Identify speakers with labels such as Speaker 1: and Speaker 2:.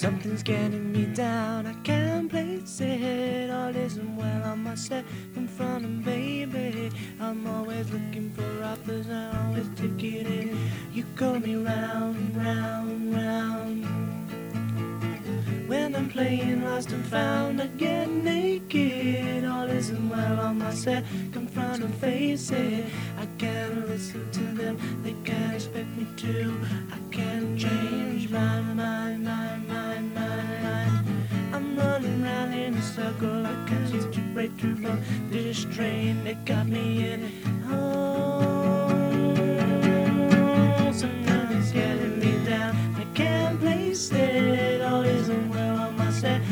Speaker 1: Something's getting me down, I can't place it. All isn't well on my second front, and baby, I'm always looking for offers, I always take it in. You call me round, round, round. When I'm playing lost and found, I get naked. All isn't well on my second front, and face it. I can't listen to them, they can't expect me to. I can't circle. I can't seem to break through this train that got me in. Oh, sometimes it's getting me down. I can't place it. All isn't well on my set.